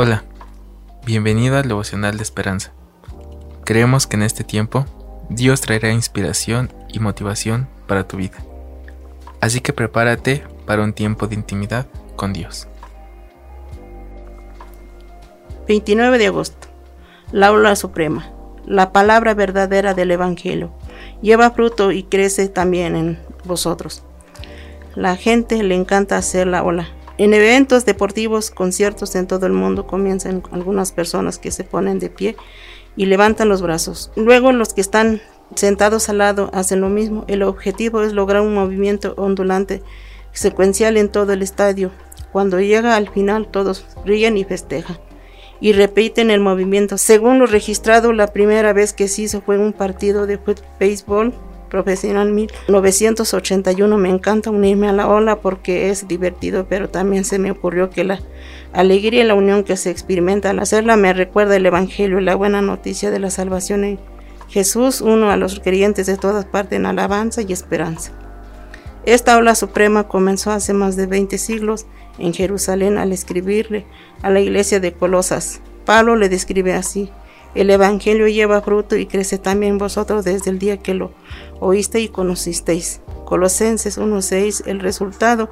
Hola, bienvenido al devocional de esperanza. Creemos que en este tiempo Dios traerá inspiración y motivación para tu vida. Así que prepárate para un tiempo de intimidad con Dios. 29 de agosto. La aula suprema. La palabra verdadera del Evangelio. Lleva fruto y crece también en vosotros. La gente le encanta hacer la ola en eventos deportivos, conciertos en todo el mundo comienzan algunas personas que se ponen de pie y levantan los brazos. Luego los que están sentados al lado hacen lo mismo. El objetivo es lograr un movimiento ondulante secuencial en todo el estadio. Cuando llega al final todos ríen y festejan y repiten el movimiento. Según lo registrado, la primera vez que se hizo fue un partido de béisbol profesional 1981 me encanta unirme a la ola porque es divertido, pero también se me ocurrió que la alegría y la unión que se experimenta al hacerla me recuerda el Evangelio y la buena noticia de la salvación en Jesús, uno a los creyentes de todas partes en alabanza y esperanza. Esta ola suprema comenzó hace más de 20 siglos en Jerusalén al escribirle a la iglesia de Colosas. Pablo le describe así, el Evangelio lleva fruto y crece también vosotros desde el día que lo oíste y conocisteis. Colosenses 1.6 El resultado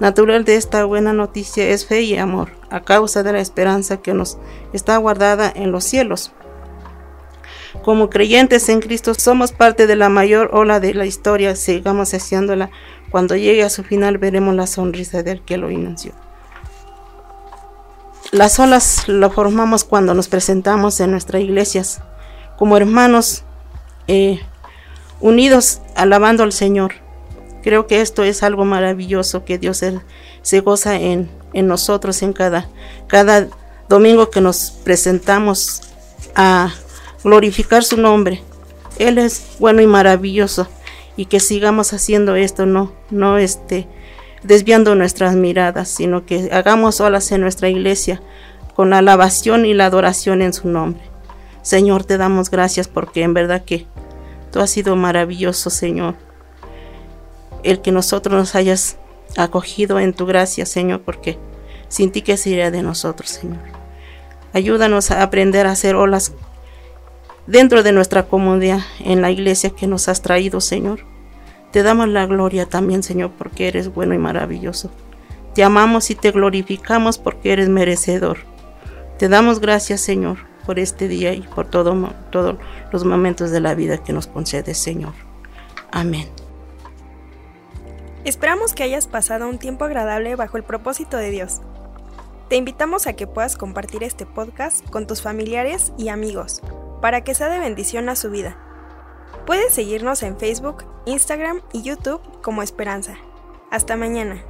natural de esta buena noticia es fe y amor, a causa de la esperanza que nos está guardada en los cielos. Como creyentes en Cristo somos parte de la mayor ola de la historia, sigamos haciéndola. Cuando llegue a su final veremos la sonrisa del que lo inició. Las olas lo formamos cuando nos presentamos en nuestras iglesias como hermanos eh, unidos alabando al Señor. Creo que esto es algo maravilloso que Dios se, goza en, nosotros en cada, cada domingo que nos presentamos a glorificar su nombre. Él es bueno y maravilloso y que sigamos haciendo esto, no, no este, desviando nuestras miradas, sino que hagamos olas en nuestra iglesia con la alabación y la adoración en su nombre. Señor, te damos gracias porque en verdad que tú has sido maravilloso, Señor. El que nosotros nos hayas acogido en tu gracia, Señor, porque sin ti qué sería de nosotros, Señor. Ayúdanos a aprender a hacer olas dentro de nuestra comunidad, en la iglesia que nos has traído, Señor te damos la gloria también, Señor, porque eres bueno y maravilloso. Te amamos y te glorificamos porque eres merecedor. Te damos gracias, Señor, por este día y por todos los momentos de la vida que nos concedes, Señor. Amén. Esperamos que hayas pasado un tiempo agradable bajo el propósito de Dios. Te invitamos a que puedas compartir este podcast con tus familiares y amigos para que sea de bendición a su vida. Puedes seguirnos en Facebook, Instagram y YouTube como Esperanza. Hasta mañana.